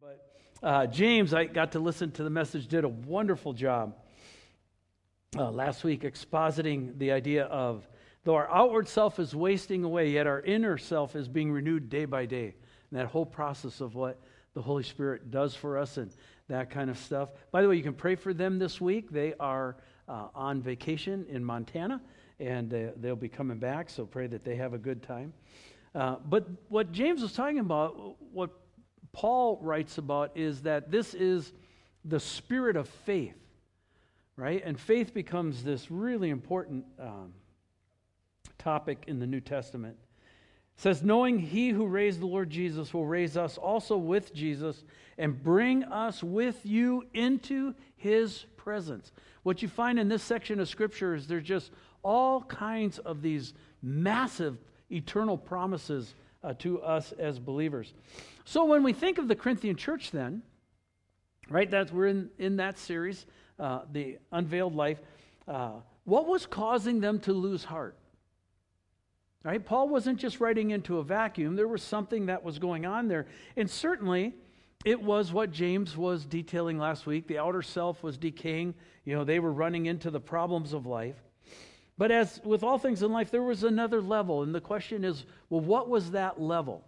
But uh, James, I got to listen to the message, did a wonderful job uh, last week expositing the idea of though our outward self is wasting away, yet our inner self is being renewed day by day. And that whole process of what the Holy Spirit does for us and that kind of stuff. By the way, you can pray for them this week. They are uh, on vacation in Montana and they'll be coming back, so pray that they have a good time. Uh, but what James was talking about, what Paul writes about is that this is the spirit of faith, right? And faith becomes this really important um, topic in the New Testament. Says, knowing he who raised the Lord Jesus will raise us also with Jesus and bring us with you into his presence. What you find in this section of Scripture is there's just all kinds of these massive eternal promises uh, to us as believers. So when we think of the Corinthian church, then, right, that's we're in, in that series, uh, the unveiled life. Uh, what was causing them to lose heart? Right? Paul wasn't just writing into a vacuum. There was something that was going on there. And certainly, it was what James was detailing last week. The outer self was decaying. You know, they were running into the problems of life. But as with all things in life, there was another level. And the question is well, what was that level?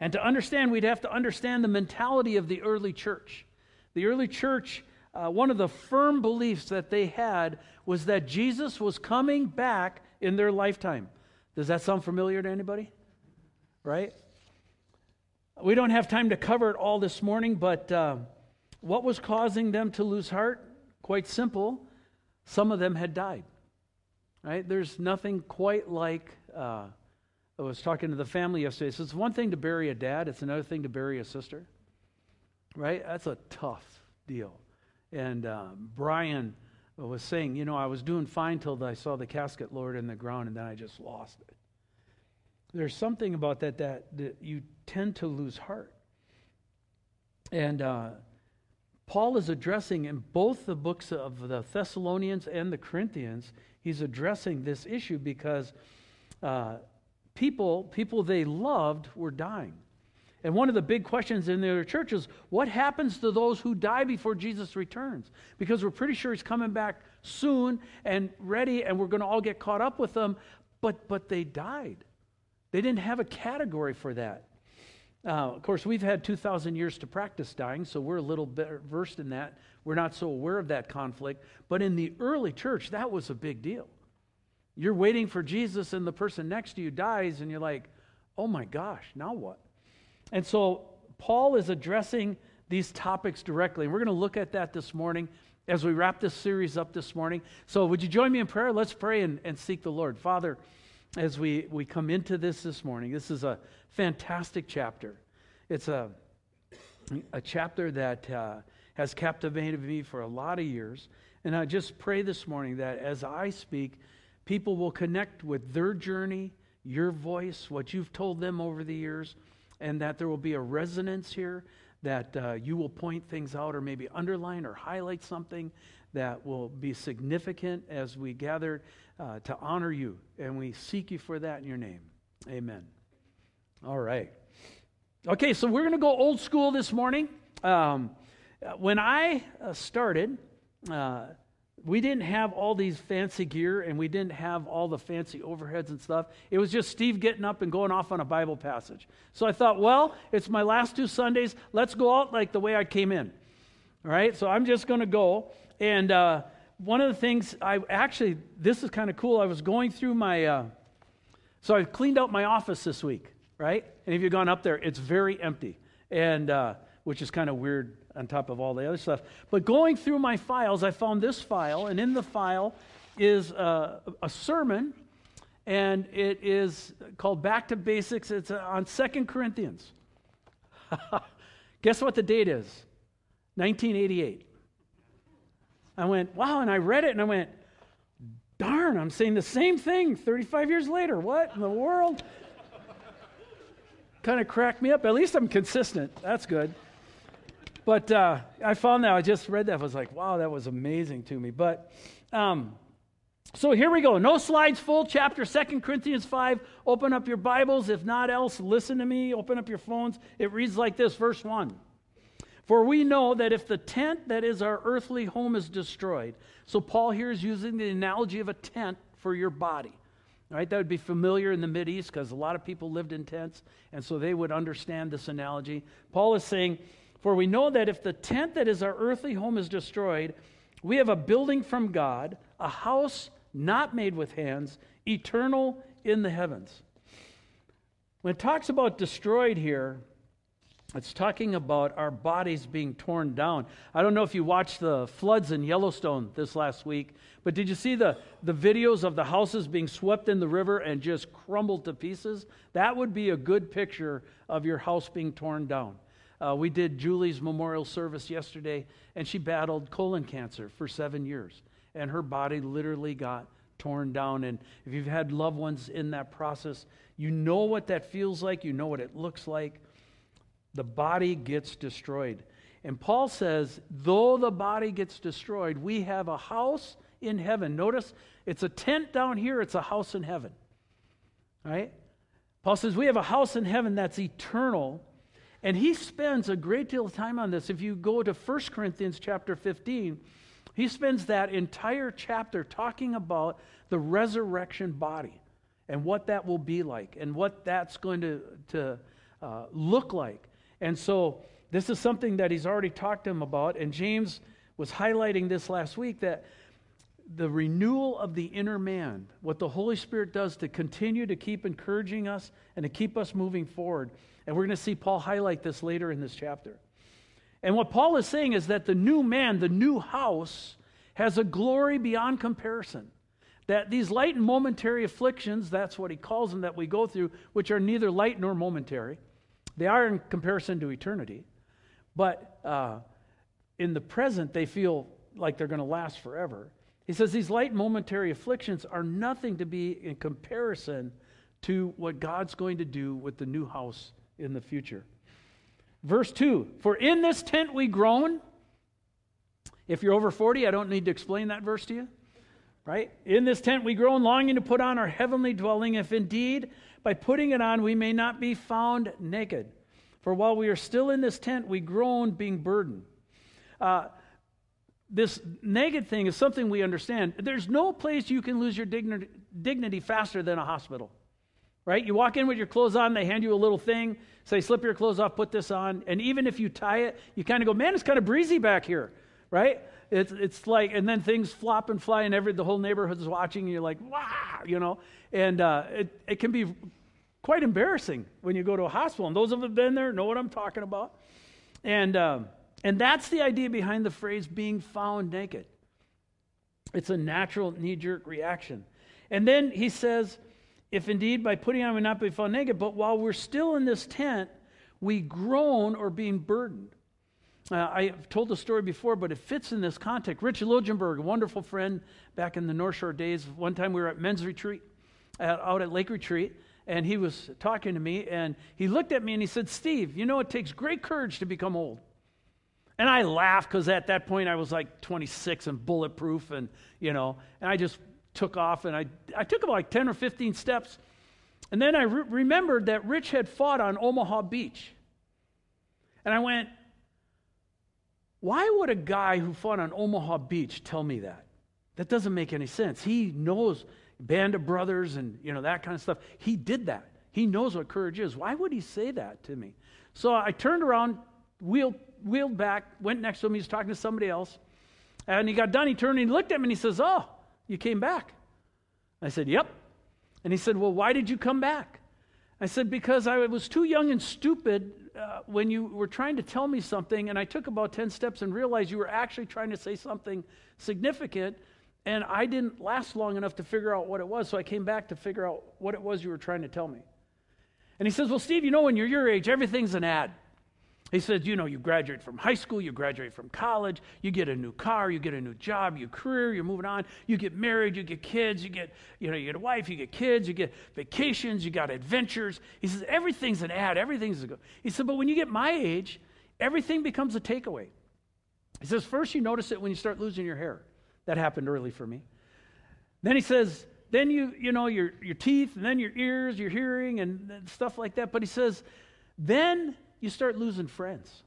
And to understand, we'd have to understand the mentality of the early church. The early church, uh, one of the firm beliefs that they had was that Jesus was coming back in their lifetime. Does that sound familiar to anybody? Right? We don't have time to cover it all this morning, but uh, what was causing them to lose heart? Quite simple. Some of them had died. Right? There's nothing quite like. Uh, I was talking to the family yesterday. So it's one thing to bury a dad, it's another thing to bury a sister. Right? That's a tough deal. And uh, Brian was saying, you know, I was doing fine till I saw the casket lowered in the ground, and then I just lost it. There's something about that that, that you tend to lose heart. And uh, Paul is addressing in both the books of the Thessalonians and the Corinthians, he's addressing this issue because uh, people, people they loved were dying. And one of the big questions in their church is what happens to those who die before Jesus returns? Because we're pretty sure he's coming back soon and ready, and we're going to all get caught up with them. But, but they died. They didn't have a category for that. Uh, of course, we've had 2,000 years to practice dying, so we're a little better versed in that. We're not so aware of that conflict. But in the early church, that was a big deal. You're waiting for Jesus, and the person next to you dies, and you're like, oh my gosh, now what? And so Paul is addressing these topics directly. And we're going to look at that this morning as we wrap this series up this morning. So, would you join me in prayer? Let's pray and, and seek the Lord. Father, as we, we come into this this morning. This is a fantastic chapter. It's a, a chapter that uh, has captivated me for a lot of years. And I just pray this morning that as I speak, people will connect with their journey, your voice, what you've told them over the years, and that there will be a resonance here, that uh, you will point things out or maybe underline or highlight something that will be significant as we gather uh, to honor you. And we seek you for that in your name. Amen. All right. Okay, so we're going to go old school this morning. Um, when I uh, started, uh, we didn't have all these fancy gear and we didn't have all the fancy overheads and stuff. It was just Steve getting up and going off on a Bible passage. So I thought, well, it's my last two Sundays. Let's go out like the way I came in. All right, so I'm just going to go. And uh, one of the things I actually, this is kind of cool. I was going through my, uh, so I cleaned out my office this week, right? And if you've gone up there, it's very empty, and uh, which is kind of weird on top of all the other stuff. But going through my files, I found this file, and in the file is uh, a sermon, and it is called Back to Basics. It's uh, on Second Corinthians. Guess what the date is? 1988. I went, wow, and I read it and I went, darn, I'm saying the same thing 35 years later. What in the world? kind of cracked me up. At least I'm consistent. That's good. But uh, I found that I just read that. I was like, wow, that was amazing to me. But um, So here we go. No slides, full chapter, Second Corinthians 5. Open up your Bibles. If not else, listen to me. Open up your phones. It reads like this, verse 1. For we know that if the tent that is our earthly home is destroyed, so Paul here is using the analogy of a tent for your body. Right? That would be familiar in the Mid East because a lot of people lived in tents, and so they would understand this analogy. Paul is saying, For we know that if the tent that is our earthly home is destroyed, we have a building from God, a house not made with hands, eternal in the heavens. When it talks about destroyed here, it's talking about our bodies being torn down. I don't know if you watched the floods in Yellowstone this last week, but did you see the, the videos of the houses being swept in the river and just crumbled to pieces? That would be a good picture of your house being torn down. Uh, we did Julie's memorial service yesterday, and she battled colon cancer for seven years and her body literally got torn down. And if you've had loved ones in that process, you know what that feels like, you know what it looks like. The body gets destroyed. And Paul says, though the body gets destroyed, we have a house in heaven. Notice it's a tent down here, it's a house in heaven. Right? Paul says, we have a house in heaven that's eternal. And he spends a great deal of time on this. If you go to 1 Corinthians chapter 15, he spends that entire chapter talking about the resurrection body and what that will be like and what that's going to, to uh, look like. And so, this is something that he's already talked to him about. And James was highlighting this last week that the renewal of the inner man, what the Holy Spirit does to continue to keep encouraging us and to keep us moving forward. And we're going to see Paul highlight this later in this chapter. And what Paul is saying is that the new man, the new house, has a glory beyond comparison. That these light and momentary afflictions, that's what he calls them, that we go through, which are neither light nor momentary, they are in comparison to eternity. But uh, in the present, they feel like they're going to last forever. He says these light momentary afflictions are nothing to be in comparison to what God's going to do with the new house in the future. Verse 2 For in this tent we groan. If you're over 40, I don't need to explain that verse to you. Right? In this tent we groan, longing to put on our heavenly dwelling, if indeed by putting it on we may not be found naked. For while we are still in this tent, we groan, being burdened. Uh, this naked thing is something we understand. There's no place you can lose your dignity, dignity faster than a hospital right? You walk in with your clothes on, they hand you a little thing, say, slip your clothes off, put this on. And even if you tie it, you kind of go, man, it's kind of breezy back here, right? It's, it's like, and then things flop and fly, and every, the whole neighborhood's watching, and you're like, wow, you know? And uh, it, it can be quite embarrassing when you go to a hospital. And those of have been there know what I'm talking about. And, um, and that's the idea behind the phrase being found naked. It's a natural knee jerk reaction. And then he says, if indeed by putting on we not be found naked, but while we're still in this tent, we groan or being burdened. Uh, I've told the story before, but it fits in this context. Rich Logenberg, a wonderful friend back in the North Shore days, one time we were at men's retreat at, out at Lake Retreat, and he was talking to me, and he looked at me and he said, Steve, you know, it takes great courage to become old. And I laughed because at that point I was like 26 and bulletproof, and, you know, and I just took off, and I, I took about like 10 or 15 steps. And then I re- remembered that Rich had fought on Omaha Beach. And I went, why would a guy who fought on Omaha Beach tell me that? That doesn't make any sense. He knows Band of Brothers and you know that kind of stuff. He did that. He knows what courage is. Why would he say that to me? So I turned around, wheeled, wheeled back, went next to him. He was talking to somebody else. And he got done. He turned and he looked at me and he says, Oh, you came back. I said, Yep. And he said, Well, why did you come back? I said, Because I was too young and stupid uh, when you were trying to tell me something, and I took about 10 steps and realized you were actually trying to say something significant, and I didn't last long enough to figure out what it was, so I came back to figure out what it was you were trying to tell me. And he says, Well, Steve, you know, when you're your age, everything's an ad. He says, you know, you graduate from high school, you graduate from college, you get a new car, you get a new job, your career, you're moving on, you get married, you get kids, you get, you know, you get a wife, you get kids, you get vacations, you got adventures. He says, everything's an ad, everything's a go. He said, but when you get my age, everything becomes a takeaway. He says, first you notice it when you start losing your hair. That happened early for me. Then he says, then you, you know, your, your teeth, and then your ears, your hearing, and, and stuff like that. But he says, then you start losing friends.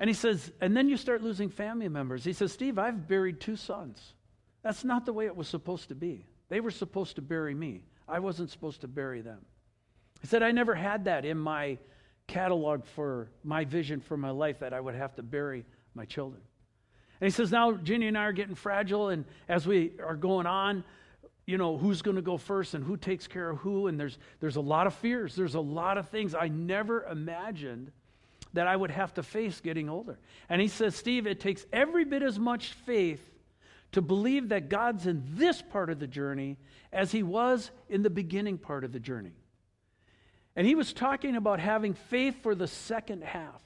And he says, and then you start losing family members. He says, Steve, I've buried two sons. That's not the way it was supposed to be. They were supposed to bury me. I wasn't supposed to bury them. He said, I never had that in my catalog for my vision for my life that I would have to bury my children. And he says, now Ginny and I are getting fragile, and as we are going on, you know, who's going to go first and who takes care of who, and there's, there's a lot of fears. There's a lot of things I never imagined that I would have to face getting older. And he says, Steve, it takes every bit as much faith to believe that God's in this part of the journey as he was in the beginning part of the journey. And he was talking about having faith for the second half.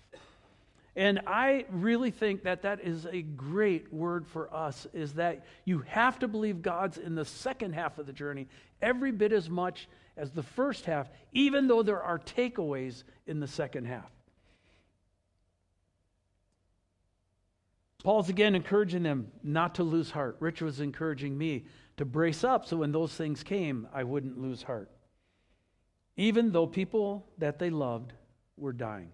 And I really think that that is a great word for us is that you have to believe God's in the second half of the journey every bit as much as the first half, even though there are takeaways in the second half. Paul's again encouraging them not to lose heart. Rich was encouraging me to brace up so when those things came, I wouldn't lose heart. Even though people that they loved were dying.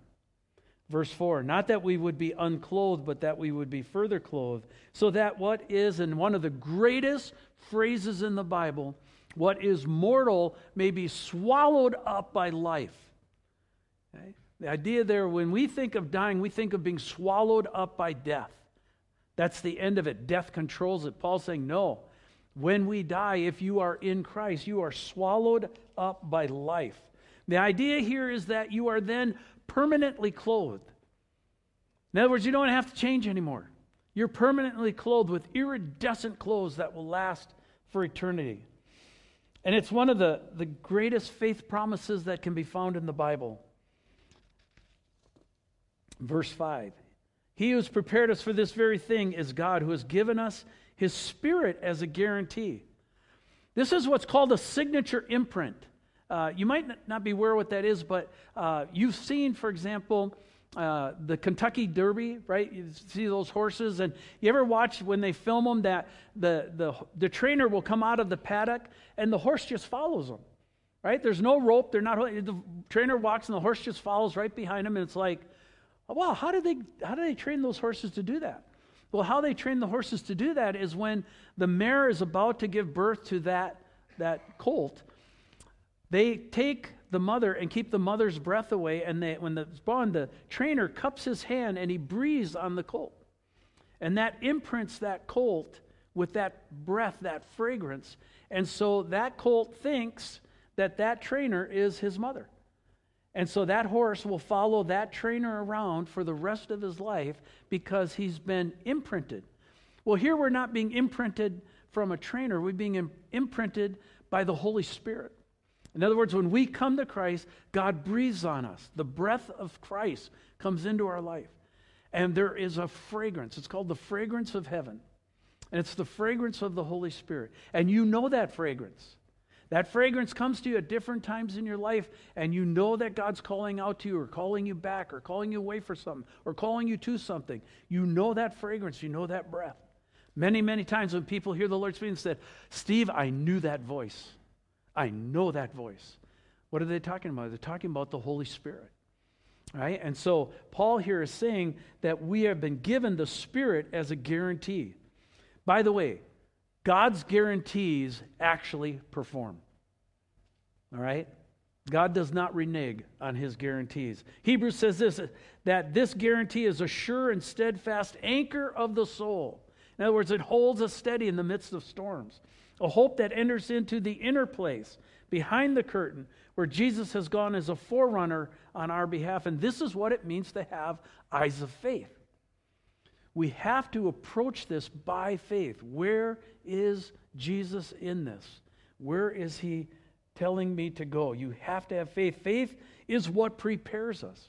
Verse 4 Not that we would be unclothed, but that we would be further clothed, so that what is, and one of the greatest phrases in the Bible, what is mortal may be swallowed up by life. Okay? The idea there, when we think of dying, we think of being swallowed up by death. That's the end of it. Death controls it. Paul's saying, no. When we die, if you are in Christ, you are swallowed up by life. The idea here is that you are then permanently clothed. In other words, you don't have to change anymore. You're permanently clothed with iridescent clothes that will last for eternity. And it's one of the, the greatest faith promises that can be found in the Bible. Verse 5 he who has prepared us for this very thing is God, who has given us his Spirit as a guarantee. This is what's called a signature imprint. Uh, you might not be aware what that is, but uh, you've seen, for example, uh, the Kentucky Derby, right? You see those horses, and you ever watch when they film them that the, the, the trainer will come out of the paddock and the horse just follows them, right? There's no rope, they're not, the trainer walks and the horse just follows right behind him, and it's like, Wow, how do they how do they train those horses to do that? Well, how they train the horses to do that is when the mare is about to give birth to that that colt, they take the mother and keep the mother's breath away, and they, when the spawn, the trainer cups his hand and he breathes on the colt. And that imprints that colt with that breath, that fragrance. And so that colt thinks that that trainer is his mother. And so that horse will follow that trainer around for the rest of his life because he's been imprinted. Well, here we're not being imprinted from a trainer, we're being imprinted by the Holy Spirit. In other words, when we come to Christ, God breathes on us. The breath of Christ comes into our life. And there is a fragrance. It's called the fragrance of heaven. And it's the fragrance of the Holy Spirit. And you know that fragrance. That fragrance comes to you at different times in your life, and you know that God's calling out to you, or calling you back, or calling you away for something, or calling you to something. You know that fragrance, you know that breath. Many, many times when people hear the Lord speaking, said, Steve, I knew that voice. I know that voice. What are they talking about? They're talking about the Holy Spirit. Right? And so Paul here is saying that we have been given the Spirit as a guarantee. By the way, God's guarantees actually perform. All right? God does not renege on his guarantees. Hebrews says this that this guarantee is a sure and steadfast anchor of the soul. In other words, it holds us steady in the midst of storms. A hope that enters into the inner place behind the curtain where Jesus has gone as a forerunner on our behalf. And this is what it means to have eyes of faith. We have to approach this by faith. Where is Jesus in this? Where is he telling me to go? You have to have faith. Faith is what prepares us.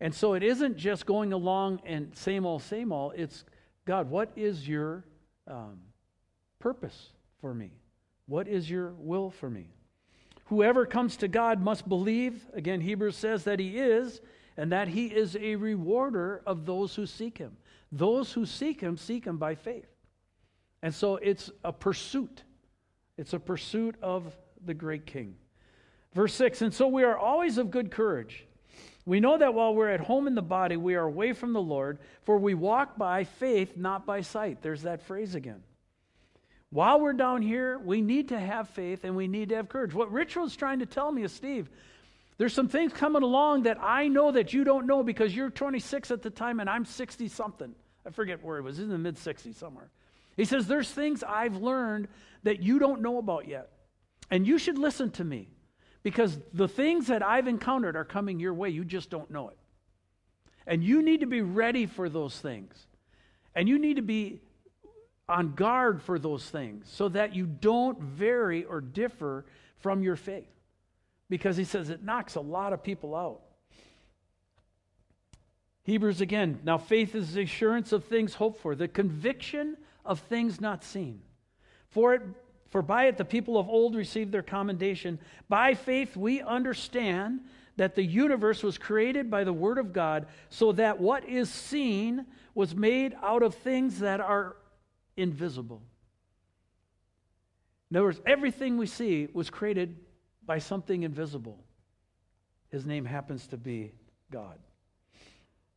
And so it isn't just going along and same old, same old. It's God, what is your um, purpose for me? What is your will for me? Whoever comes to God must believe, again, Hebrews says that he is, and that he is a rewarder of those who seek him. Those who seek him seek him by faith. And so it's a pursuit. It's a pursuit of the great king. Verse 6 And so we are always of good courage. We know that while we're at home in the body, we are away from the Lord, for we walk by faith, not by sight. There's that phrase again. While we're down here, we need to have faith and we need to have courage. What Rich was trying to tell me is Steve, there's some things coming along that I know that you don't know because you're 26 at the time and I'm 60 something. I forget where it was, in the mid 60s somewhere. He says, There's things I've learned that you don't know about yet. And you should listen to me because the things that I've encountered are coming your way. You just don't know it. And you need to be ready for those things. And you need to be on guard for those things so that you don't vary or differ from your faith. Because he says it knocks a lot of people out. Hebrews again. Now, faith is the assurance of things hoped for, the conviction of things not seen. For it for by it the people of old received their commendation. By faith we understand that the universe was created by the word of God, so that what is seen was made out of things that are invisible. In other words, everything we see was created by something invisible. His name happens to be God.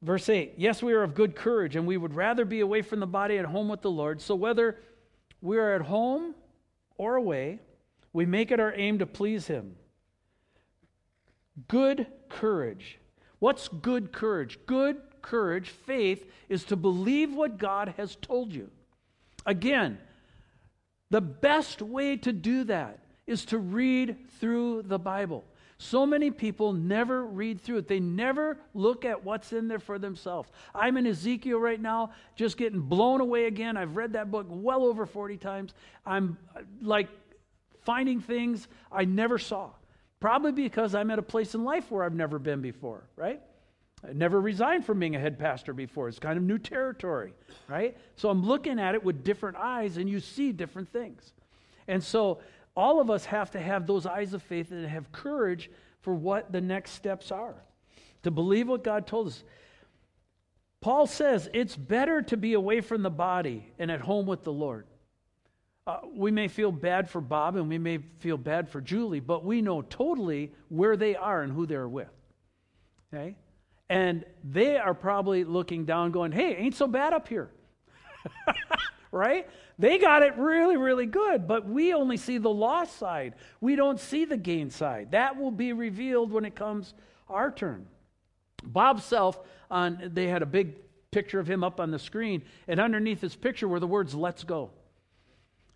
Verse 8 Yes, we are of good courage, and we would rather be away from the body at home with the Lord. So whether we are at home or away, we make it our aim to please Him. Good courage. What's good courage? Good courage, faith, is to believe what God has told you. Again, the best way to do that is to read through the Bible. So many people never read through it. They never look at what's in there for themselves. I'm in Ezekiel right now, just getting blown away again. I've read that book well over 40 times. I'm like finding things I never saw. Probably because I'm at a place in life where I've never been before, right? I never resigned from being a head pastor before. It's kind of new territory, right? So I'm looking at it with different eyes and you see different things. And so all of us have to have those eyes of faith and have courage for what the next steps are, to believe what God told us. Paul says it's better to be away from the body and at home with the Lord. Uh, we may feel bad for Bob and we may feel bad for Julie, but we know totally where they are and who they're with. Okay? And they are probably looking down, going, hey, ain't so bad up here. right? They got it really, really good, but we only see the loss side. We don't see the gain side. That will be revealed when it comes our turn. Bob Self, on, they had a big picture of him up on the screen, and underneath his picture were the words, let's go.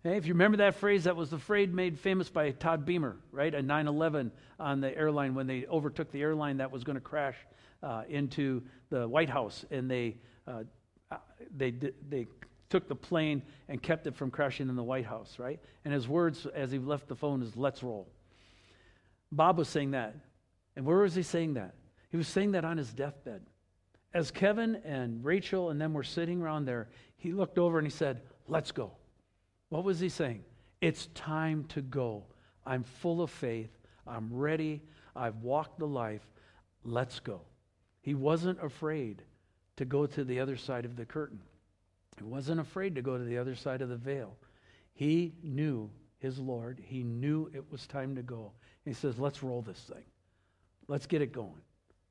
Okay, if you remember that phrase, that was the phrase made famous by Todd Beamer, right? A 9 11 on the airline when they overtook the airline that was going to crash uh, into the White House, and they, uh, they, they took the plane and kept it from crashing in the White House, right? And his words as he left the phone is, let's roll. Bob was saying that. And where was he saying that? He was saying that on his deathbed. As Kevin and Rachel and them were sitting around there, he looked over and he said, Let's go. What was he saying? It's time to go. I'm full of faith. I'm ready. I've walked the life. Let's go. He wasn't afraid to go to the other side of the curtain. He wasn't afraid to go to the other side of the veil. He knew his Lord. He knew it was time to go. He says, let's roll this thing. Let's get it going.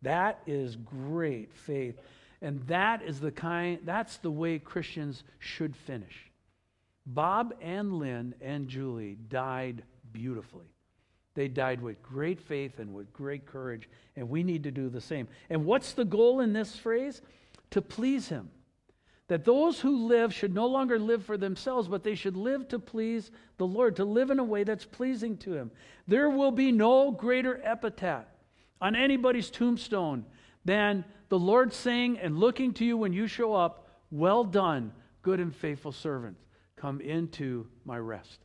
That is great faith. And that is the kind, that's the way Christians should finish. Bob and Lynn and Julie died beautifully. They died with great faith and with great courage, and we need to do the same. And what's the goal in this phrase? To please Him that those who live should no longer live for themselves, but they should live to please the Lord, to live in a way that's pleasing to Him. There will be no greater epitaph on anybody's tombstone than the Lord saying and looking to you when you show up, Well done, good and faithful servant. Come into my rest.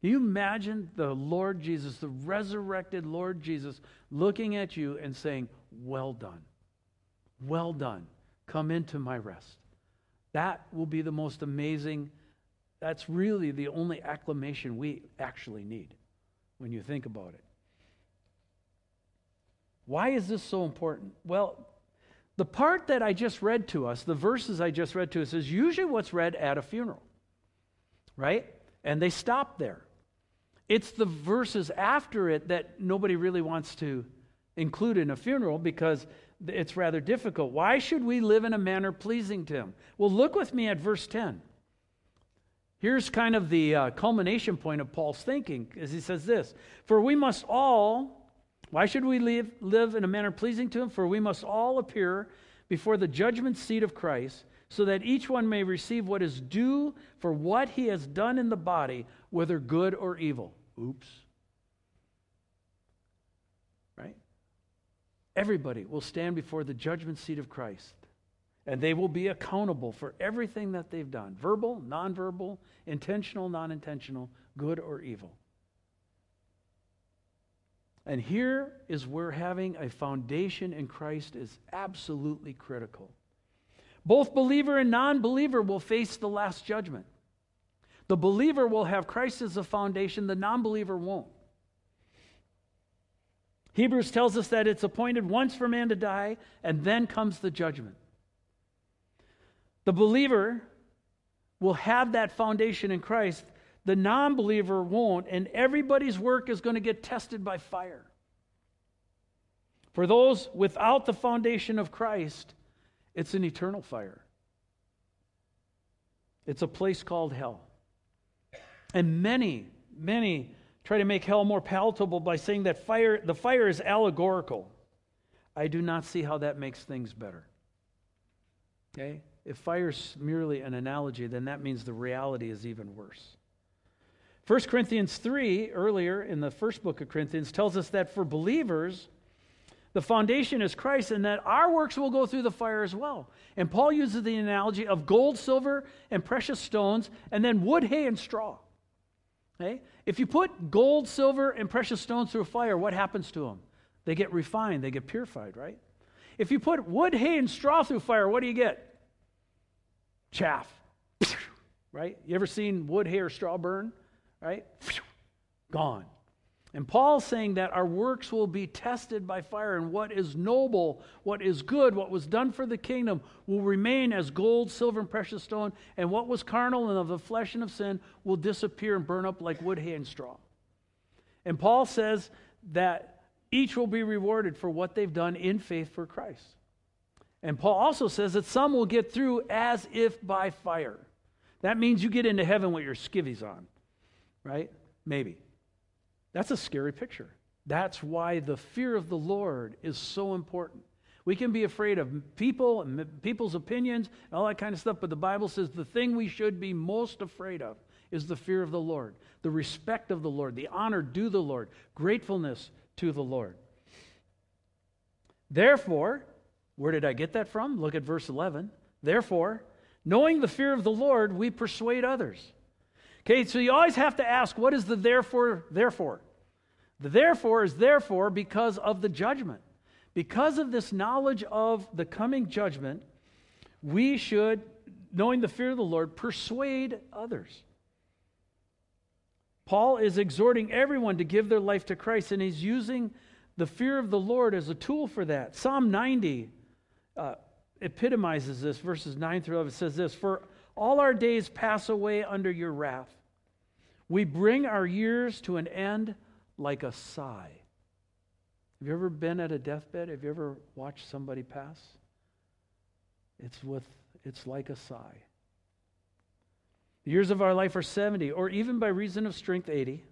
Can you imagine the Lord Jesus, the resurrected Lord Jesus, looking at you and saying, Well done. Well done. Come into my rest. That will be the most amazing. That's really the only acclamation we actually need when you think about it. Why is this so important? Well, the part that I just read to us, the verses I just read to us, is usually what's read at a funeral. right? And they stop there. It's the verses after it that nobody really wants to include in a funeral because it's rather difficult. Why should we live in a manner pleasing to Him? Well, look with me at verse 10. Here's kind of the uh, culmination point of Paul's thinking as he says this For we must all, why should we live, live in a manner pleasing to Him? For we must all appear before the judgment seat of Christ, so that each one may receive what is due for what he has done in the body, whether good or evil. Oops. Right? Everybody will stand before the judgment seat of Christ, and they will be accountable for everything that they've done verbal, nonverbal, intentional, non intentional, good or evil. And here is where having a foundation in Christ is absolutely critical. Both believer and non believer will face the last judgment. The believer will have Christ as a foundation, the non believer won't. Hebrews tells us that it's appointed once for man to die, and then comes the judgment. The believer will have that foundation in Christ, the non believer won't, and everybody's work is going to get tested by fire. For those without the foundation of Christ, it's an eternal fire. It's a place called hell. And many, many try to make hell more palatable by saying that fire, the fire is allegorical. I do not see how that makes things better. Okay? If fire is merely an analogy, then that means the reality is even worse. 1 Corinthians 3, earlier in the first book of Corinthians, tells us that for believers, the foundation is Christ, and that our works will go through the fire as well. And Paul uses the analogy of gold, silver, and precious stones, and then wood, hay, and straw. Okay? If you put gold, silver, and precious stones through fire, what happens to them? They get refined, they get purified, right? If you put wood, hay, and straw through fire, what do you get? Chaff, right? You ever seen wood, hay, or straw burn? Right? Gone. And Paul's saying that our works will be tested by fire, and what is noble, what is good, what was done for the kingdom will remain as gold, silver, and precious stone, and what was carnal and of the flesh and of sin will disappear and burn up like wood, hay, and straw. And Paul says that each will be rewarded for what they've done in faith for Christ. And Paul also says that some will get through as if by fire. That means you get into heaven with your skivvies on, right? Maybe. That's a scary picture. That's why the fear of the Lord is so important. We can be afraid of people and people's opinions and all that kind of stuff, but the Bible says the thing we should be most afraid of is the fear of the Lord, the respect of the Lord, the honor due the Lord, gratefulness to the Lord. Therefore, where did I get that from? Look at verse 11. Therefore, knowing the fear of the Lord, we persuade others. Okay, so you always have to ask, what is the therefore, therefore? The therefore is therefore because of the judgment. Because of this knowledge of the coming judgment, we should, knowing the fear of the Lord, persuade others. Paul is exhorting everyone to give their life to Christ, and he's using the fear of the Lord as a tool for that. Psalm 90 uh, epitomizes this, verses 9 through 11. It says this For all our days pass away under your wrath. We bring our years to an end like a sigh. Have you ever been at a deathbed? Have you ever watched somebody pass? It's with it's like a sigh. The years of our life are 70, or even by reason of strength 80.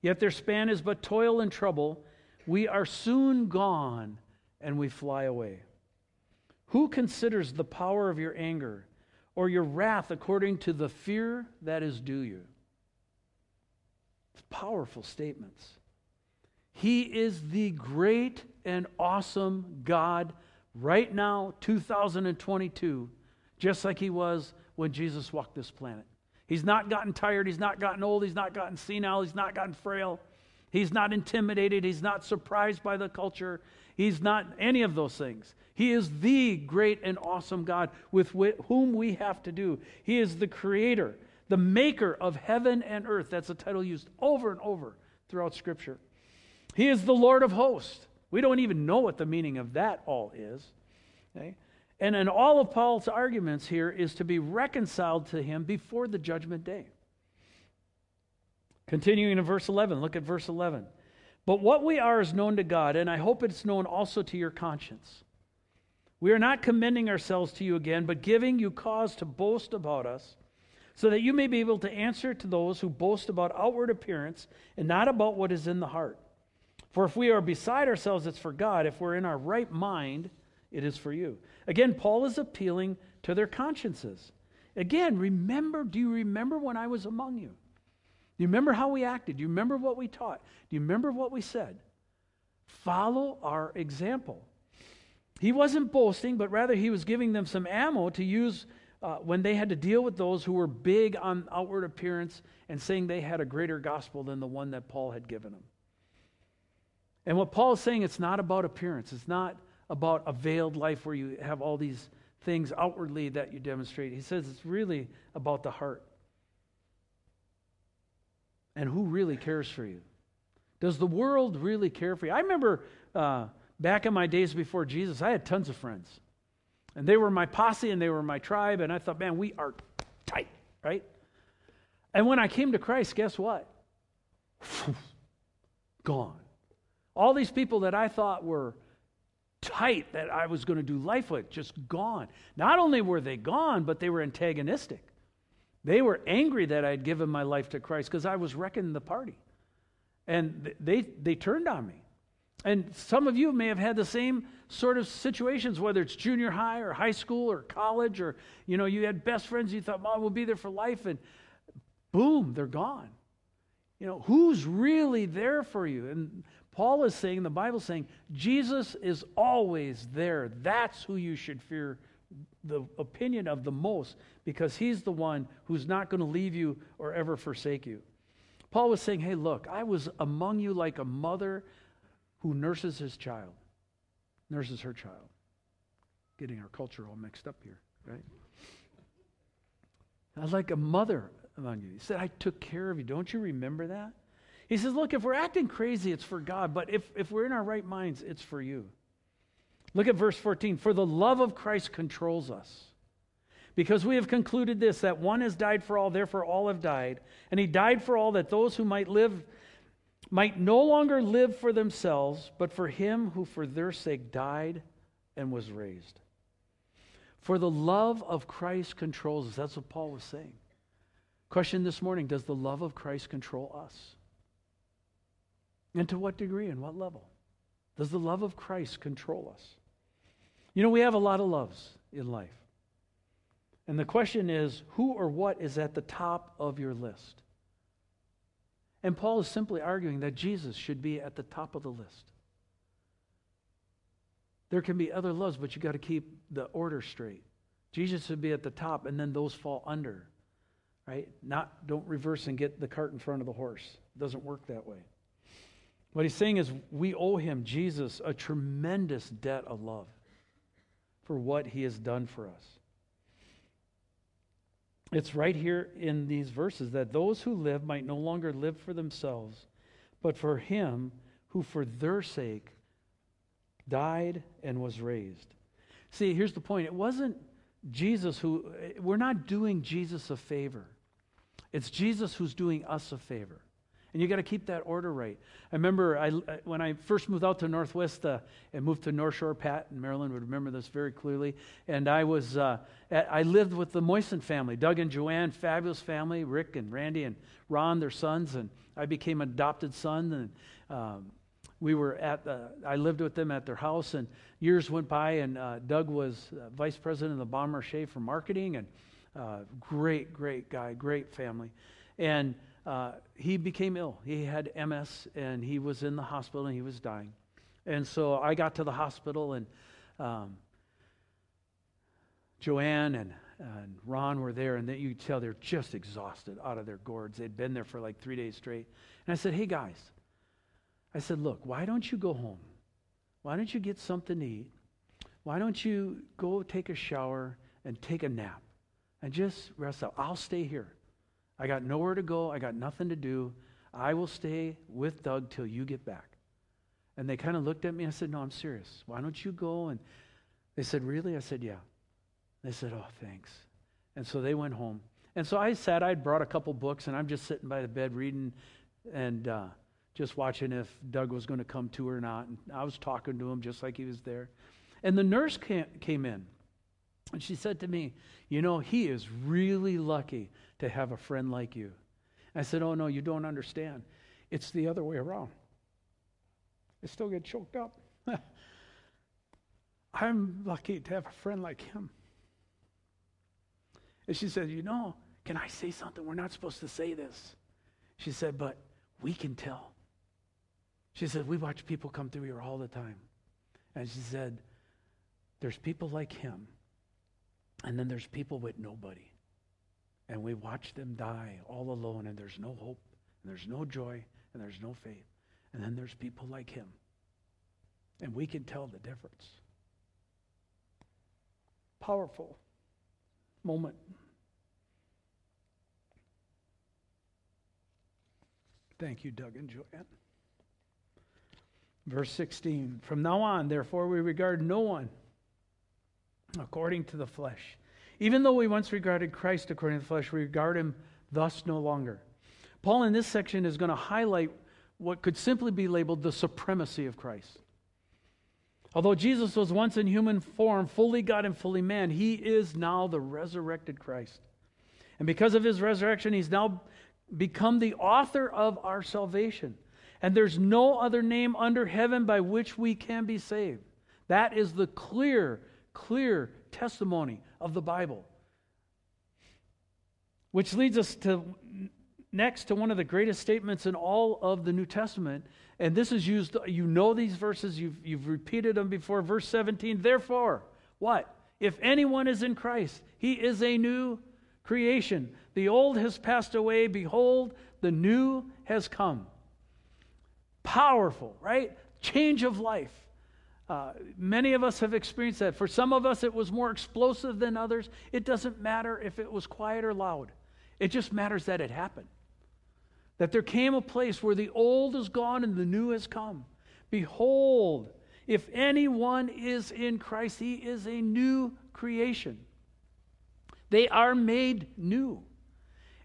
Yet their span is but toil and trouble. We are soon gone and we fly away. Who considers the power of your anger or your wrath according to the fear that is due you. It's powerful statements. He is the great and awesome God right now, 2022, just like he was when Jesus walked this planet. He's not gotten tired, he's not gotten old, he's not gotten senile, he's not gotten frail. He's not intimidated, he's not surprised by the culture, he's not any of those things. He is the great and awesome God with whom we have to do. He is the creator, the maker of heaven and earth. That's a title used over and over throughout Scripture. He is the Lord of hosts. We don't even know what the meaning of that all is. Okay? And in all of Paul's arguments here is to be reconciled to him before the judgment day. Continuing in verse 11, look at verse 11. But what we are is known to God, and I hope it's known also to your conscience. We are not commending ourselves to you again, but giving you cause to boast about us, so that you may be able to answer to those who boast about outward appearance and not about what is in the heart. For if we are beside ourselves, it's for God. If we're in our right mind, it is for you. Again, Paul is appealing to their consciences. Again, remember, do you remember when I was among you? Do you remember how we acted? Do you remember what we taught? Do you remember what we said? Follow our example. He wasn't boasting, but rather he was giving them some ammo to use uh, when they had to deal with those who were big on outward appearance and saying they had a greater gospel than the one that Paul had given them. And what Paul is saying, it's not about appearance. It's not about a veiled life where you have all these things outwardly that you demonstrate. He says it's really about the heart. And who really cares for you? Does the world really care for you? I remember uh, back in my days before Jesus, I had tons of friends. And they were my posse and they were my tribe. And I thought, man, we are tight, right? And when I came to Christ, guess what? Gone. All these people that I thought were tight, that I was going to do life with, just gone. Not only were they gone, but they were antagonistic. They were angry that I had given my life to Christ because I was wrecking the party. And they, they turned on me. And some of you may have had the same sort of situations, whether it's junior high or high school or college, or you know, you had best friends you thought, Mom, we'll be there for life, and boom, they're gone. You know, who's really there for you? And Paul is saying, the Bible's saying, Jesus is always there. That's who you should fear the opinion of the most because he's the one who's not going to leave you or ever forsake you. Paul was saying, Hey, look, I was among you like a mother who nurses his child, nurses her child. Getting our culture all mixed up here, right? I was like a mother among you. He said, I took care of you. Don't you remember that? He says, Look, if we're acting crazy, it's for God, but if, if we're in our right minds, it's for you. Look at verse 14. For the love of Christ controls us. Because we have concluded this, that one has died for all, therefore all have died. And he died for all, that those who might live might no longer live for themselves, but for him who for their sake died and was raised. For the love of Christ controls us. That's what Paul was saying. Question this morning Does the love of Christ control us? And to what degree and what level? Does the love of Christ control us? You know, we have a lot of loves in life. And the question is who or what is at the top of your list? And Paul is simply arguing that Jesus should be at the top of the list. There can be other loves, but you got to keep the order straight. Jesus should be at the top, and then those fall under, right? Not don't reverse and get the cart in front of the horse. It doesn't work that way. What he's saying is we owe him, Jesus, a tremendous debt of love for what he has done for us. It's right here in these verses that those who live might no longer live for themselves, but for him who for their sake died and was raised. See, here's the point. It wasn't Jesus who, we're not doing Jesus a favor. It's Jesus who's doing us a favor. And you got to keep that order right. I remember I, when I first moved out to Northwest uh, and moved to North Shore, Pat in Maryland would remember this very clearly. And I was, uh, at, I lived with the Moisten family, Doug and Joanne, fabulous family, Rick and Randy and Ron, their sons. And I became an adopted son. And um, we were at, the, I lived with them at their house. And years went by, and uh, Doug was uh, vice president of the Bon Marché for marketing. And uh, great, great guy, great family. And uh, he became ill. He had MS and he was in the hospital and he was dying. And so I got to the hospital and um, Joanne and, and Ron were there, and you could tell they're just exhausted out of their gourds. They'd been there for like three days straight. And I said, Hey guys, I said, Look, why don't you go home? Why don't you get something to eat? Why don't you go take a shower and take a nap and just rest out? I'll stay here. I got nowhere to go. I got nothing to do. I will stay with Doug till you get back. And they kind of looked at me. I said, No, I'm serious. Why don't you go? And they said, Really? I said, Yeah. They said, Oh, thanks. And so they went home. And so I sat, I'd brought a couple books, and I'm just sitting by the bed reading and uh, just watching if Doug was going to come to or not. And I was talking to him just like he was there. And the nurse came in, and she said to me, You know, he is really lucky to have a friend like you. I said, Oh, no, you don't understand. It's the other way around. I still get choked up. I'm lucky to have a friend like him. And she said, You know, can I say something? We're not supposed to say this. She said, But we can tell. She said, We watch people come through here all the time. And she said, There's people like him, and then there's people with nobody. And we watch them die all alone, and there's no hope, and there's no joy, and there's no faith. And then there's people like him. And we can tell the difference. Powerful moment. Thank you, Doug and Joanne. Verse 16 From now on, therefore, we regard no one according to the flesh. Even though we once regarded Christ according to the flesh, we regard him thus no longer. Paul, in this section, is going to highlight what could simply be labeled the supremacy of Christ. Although Jesus was once in human form, fully God and fully man, he is now the resurrected Christ. And because of his resurrection, he's now become the author of our salvation. And there's no other name under heaven by which we can be saved. That is the clear, clear testimony of the Bible. Which leads us to next to one of the greatest statements in all of the New Testament. And this is used, you know these verses, you've, you've repeated them before. Verse 17, therefore, what? If anyone is in Christ, he is a new creation. The old has passed away. Behold, the new has come. Powerful, right? Change of life. Uh, many of us have experienced that. For some of us, it was more explosive than others. It doesn't matter if it was quiet or loud, it just matters that it happened. That there came a place where the old is gone and the new has come. Behold, if anyone is in Christ, he is a new creation. They are made new.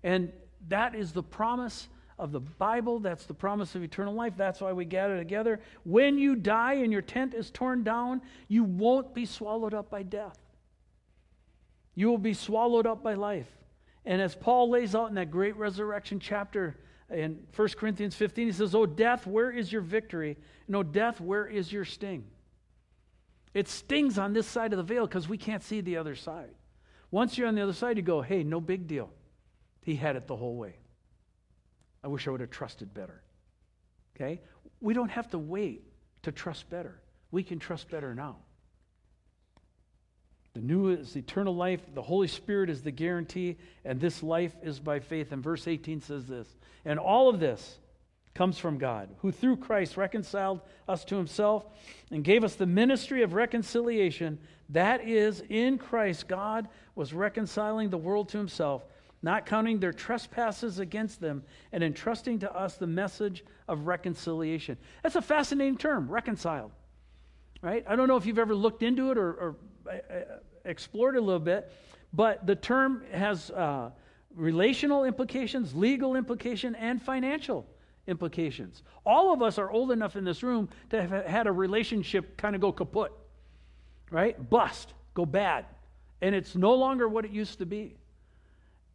And that is the promise of the Bible. That's the promise of eternal life. That's why we gather together. When you die and your tent is torn down, you won't be swallowed up by death. You will be swallowed up by life. And as Paul lays out in that great resurrection chapter in 1 Corinthians 15, he says, Oh, death, where is your victory? No, death, where is your sting? It stings on this side of the veil because we can't see the other side. Once you're on the other side, you go, Hey, no big deal. He had it the whole way. I wish I would have trusted better. Okay? We don't have to wait to trust better. We can trust better now. The new is eternal life. The Holy Spirit is the guarantee, and this life is by faith. And verse 18 says this And all of this comes from God, who through Christ reconciled us to himself and gave us the ministry of reconciliation. That is, in Christ, God was reconciling the world to himself not counting their trespasses against them, and entrusting to us the message of reconciliation. That's a fascinating term, reconciled. Right? I don't know if you've ever looked into it or, or uh, uh, explored it a little bit, but the term has uh, relational implications, legal implication, and financial implications. All of us are old enough in this room to have had a relationship kind of go kaput, right? Bust, go bad. And it's no longer what it used to be.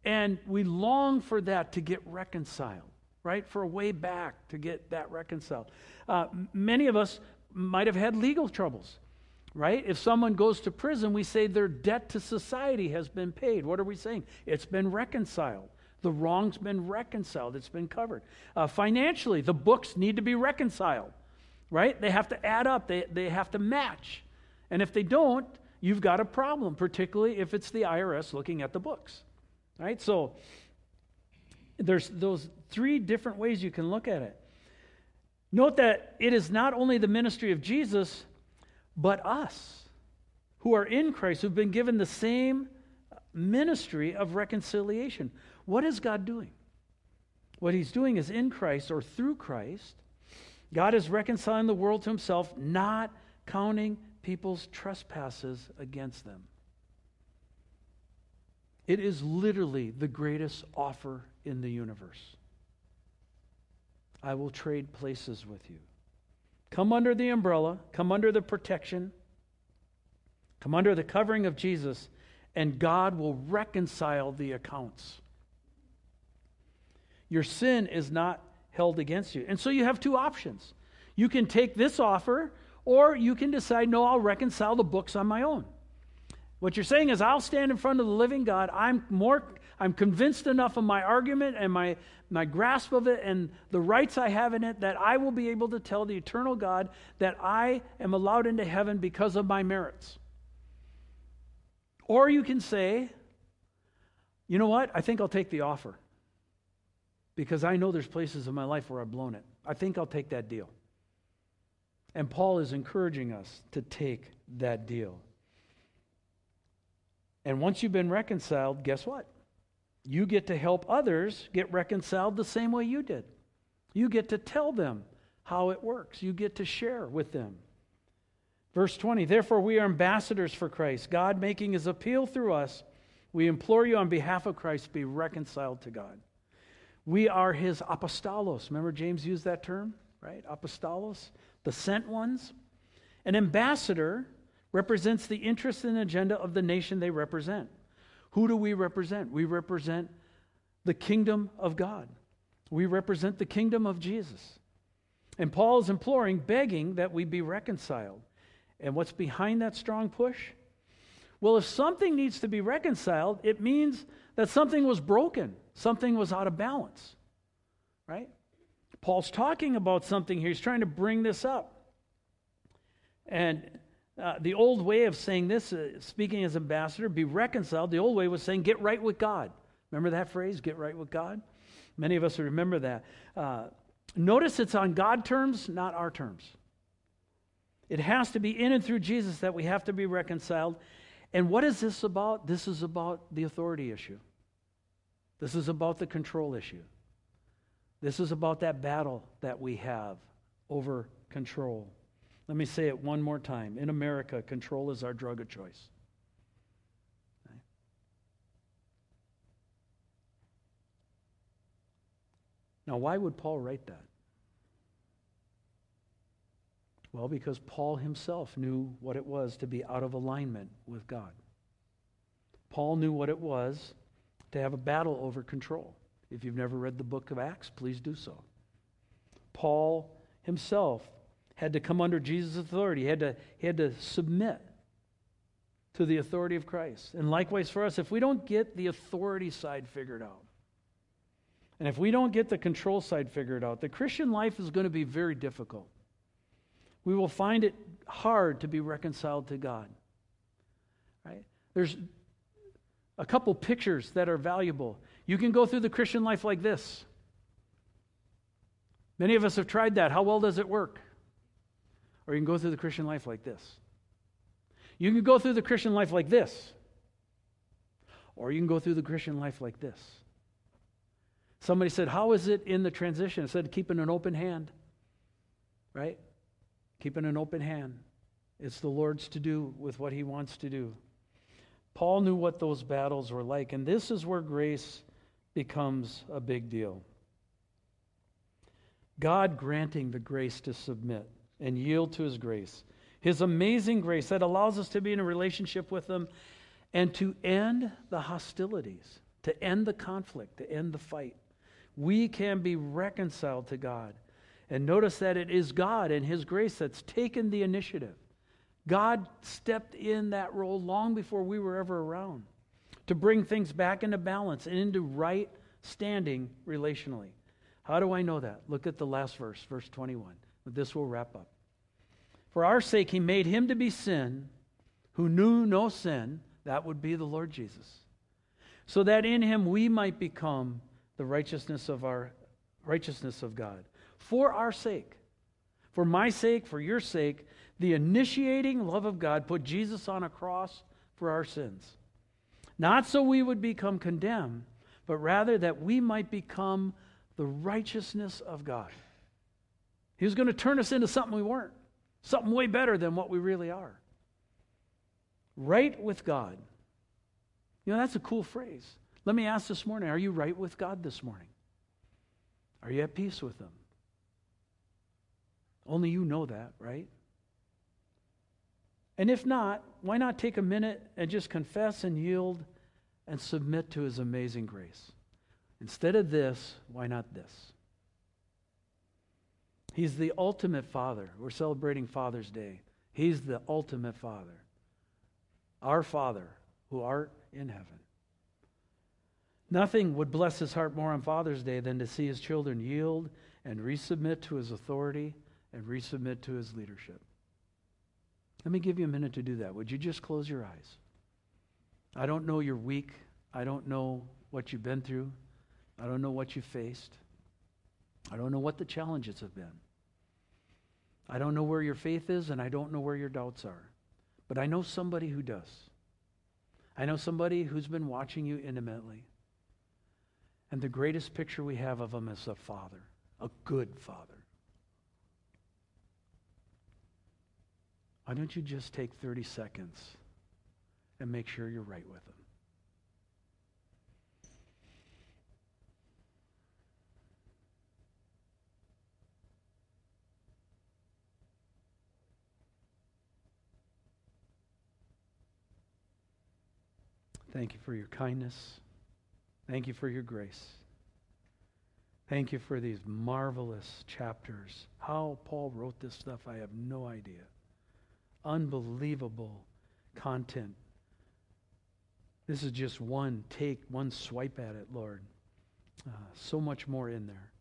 And we long for that to get reconciled, right? For a way back to get that reconciled. Uh, many of us might have had legal troubles, right? If someone goes to prison, we say their debt to society has been paid. What are we saying? It's been reconciled. The wrong's been reconciled, it's been covered. Uh, financially, the books need to be reconciled, right? They have to add up, they, they have to match. And if they don't, you've got a problem, particularly if it's the IRS looking at the books. Right? So there's those three different ways you can look at it. Note that it is not only the ministry of Jesus, but us who are in Christ, who've been given the same ministry of reconciliation. What is God doing? What he's doing is in Christ or through Christ, God is reconciling the world to himself, not counting people's trespasses against them. It is literally the greatest offer in the universe. I will trade places with you. Come under the umbrella, come under the protection, come under the covering of Jesus, and God will reconcile the accounts. Your sin is not held against you. And so you have two options. You can take this offer, or you can decide, no, I'll reconcile the books on my own. What you're saying is, I'll stand in front of the living God. I'm more, I'm convinced enough of my argument and my, my grasp of it and the rights I have in it that I will be able to tell the eternal God that I am allowed into heaven because of my merits. Or you can say, you know what? I think I'll take the offer because I know there's places in my life where I've blown it. I think I'll take that deal. And Paul is encouraging us to take that deal. And once you've been reconciled, guess what? You get to help others get reconciled the same way you did. You get to tell them how it works, you get to share with them. Verse 20 Therefore, we are ambassadors for Christ, God making his appeal through us. We implore you on behalf of Christ, be reconciled to God. We are his apostolos. Remember, James used that term, right? Apostolos, the sent ones. An ambassador represents the interests and agenda of the nation they represent. Who do we represent? We represent the kingdom of God. We represent the kingdom of Jesus. And Paul is imploring, begging that we be reconciled. And what's behind that strong push? Well, if something needs to be reconciled, it means that something was broken, something was out of balance, right? Paul's talking about something here. He's trying to bring this up. And uh, the old way of saying this, uh, speaking as ambassador, be reconciled, the old way was saying get right with God. Remember that phrase, get right with God? Many of us remember that. Uh, notice it's on God terms, not our terms. It has to be in and through Jesus that we have to be reconciled. And what is this about? This is about the authority issue. This is about the control issue. This is about that battle that we have over control. Let me say it one more time. In America, control is our drug of choice. Now, why would Paul write that? Well, because Paul himself knew what it was to be out of alignment with God. Paul knew what it was to have a battle over control. If you've never read the book of Acts, please do so. Paul himself had to come under Jesus' authority. He had to, he had to submit to the authority of Christ. And likewise for us, if we don't get the authority side figured out, and if we don't get the control side figured out, the Christian life is going to be very difficult. We will find it hard to be reconciled to God. Right? There's a couple pictures that are valuable. You can go through the Christian life like this. Many of us have tried that. How well does it work? Or you can go through the Christian life like this. You can go through the Christian life like this. Or you can go through the Christian life like this. Somebody said, How is it in the transition? It said, keeping an open hand. Right? Keeping an open hand. It's the Lord's to do with what he wants to do. Paul knew what those battles were like, and this is where grace becomes a big deal. God granting the grace to submit and yield to His grace. His amazing grace that allows us to be in a relationship with Him and to end the hostilities, to end the conflict, to end the fight. We can be reconciled to God. And notice that it is God and His grace that's taken the initiative. God stepped in that role long before we were ever around to bring things back into balance and into right standing relationally. How do I know that? Look at the last verse, verse 21. This will wrap up. For our sake, he made him to be sin who knew no sin. That would be the Lord Jesus. So that in him we might become the righteousness of our righteousness of God. For our sake. For my sake, for your sake, the initiating love of God put Jesus on a cross for our sins. Not so we would become condemned, but rather that we might become the righteousness of God. He was going to turn us into something we weren't, something way better than what we really are. Right with God. You know, that's a cool phrase. Let me ask this morning are you right with God this morning? Are you at peace with Him? Only you know that, right? And if not, why not take a minute and just confess and yield and submit to his amazing grace? Instead of this, why not this? He's the ultimate Father. We're celebrating Father's Day. He's the ultimate Father. Our Father, who art in heaven. Nothing would bless his heart more on Father's Day than to see his children yield and resubmit to his authority and resubmit to his leadership. Let me give you a minute to do that. Would you just close your eyes? I don't know your week. I don't know what you've been through. I don't know what you faced. I don't know what the challenges have been. I don't know where your faith is, and I don't know where your doubts are. But I know somebody who does. I know somebody who's been watching you intimately. And the greatest picture we have of him is a father, a good father. Why don't you just take 30 seconds and make sure you're right with him? Thank you for your kindness. Thank you for your grace. Thank you for these marvelous chapters. How Paul wrote this stuff, I have no idea. Unbelievable content. This is just one take, one swipe at it, Lord. Uh, so much more in there.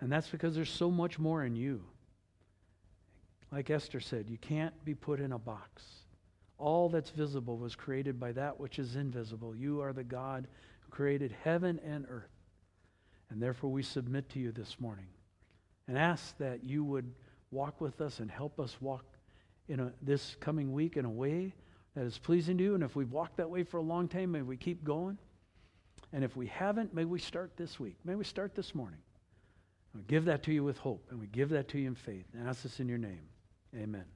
And that's because there's so much more in you. Like Esther said, you can't be put in a box. All that's visible was created by that which is invisible. You are the God who created heaven and earth. And therefore, we submit to you this morning and ask that you would walk with us and help us walk in a, this coming week in a way that is pleasing to you. And if we've walked that way for a long time, may we keep going. And if we haven't, may we start this week. May we start this morning. We give that to you with hope, and we give that to you in faith. And ask this in your name. Amen.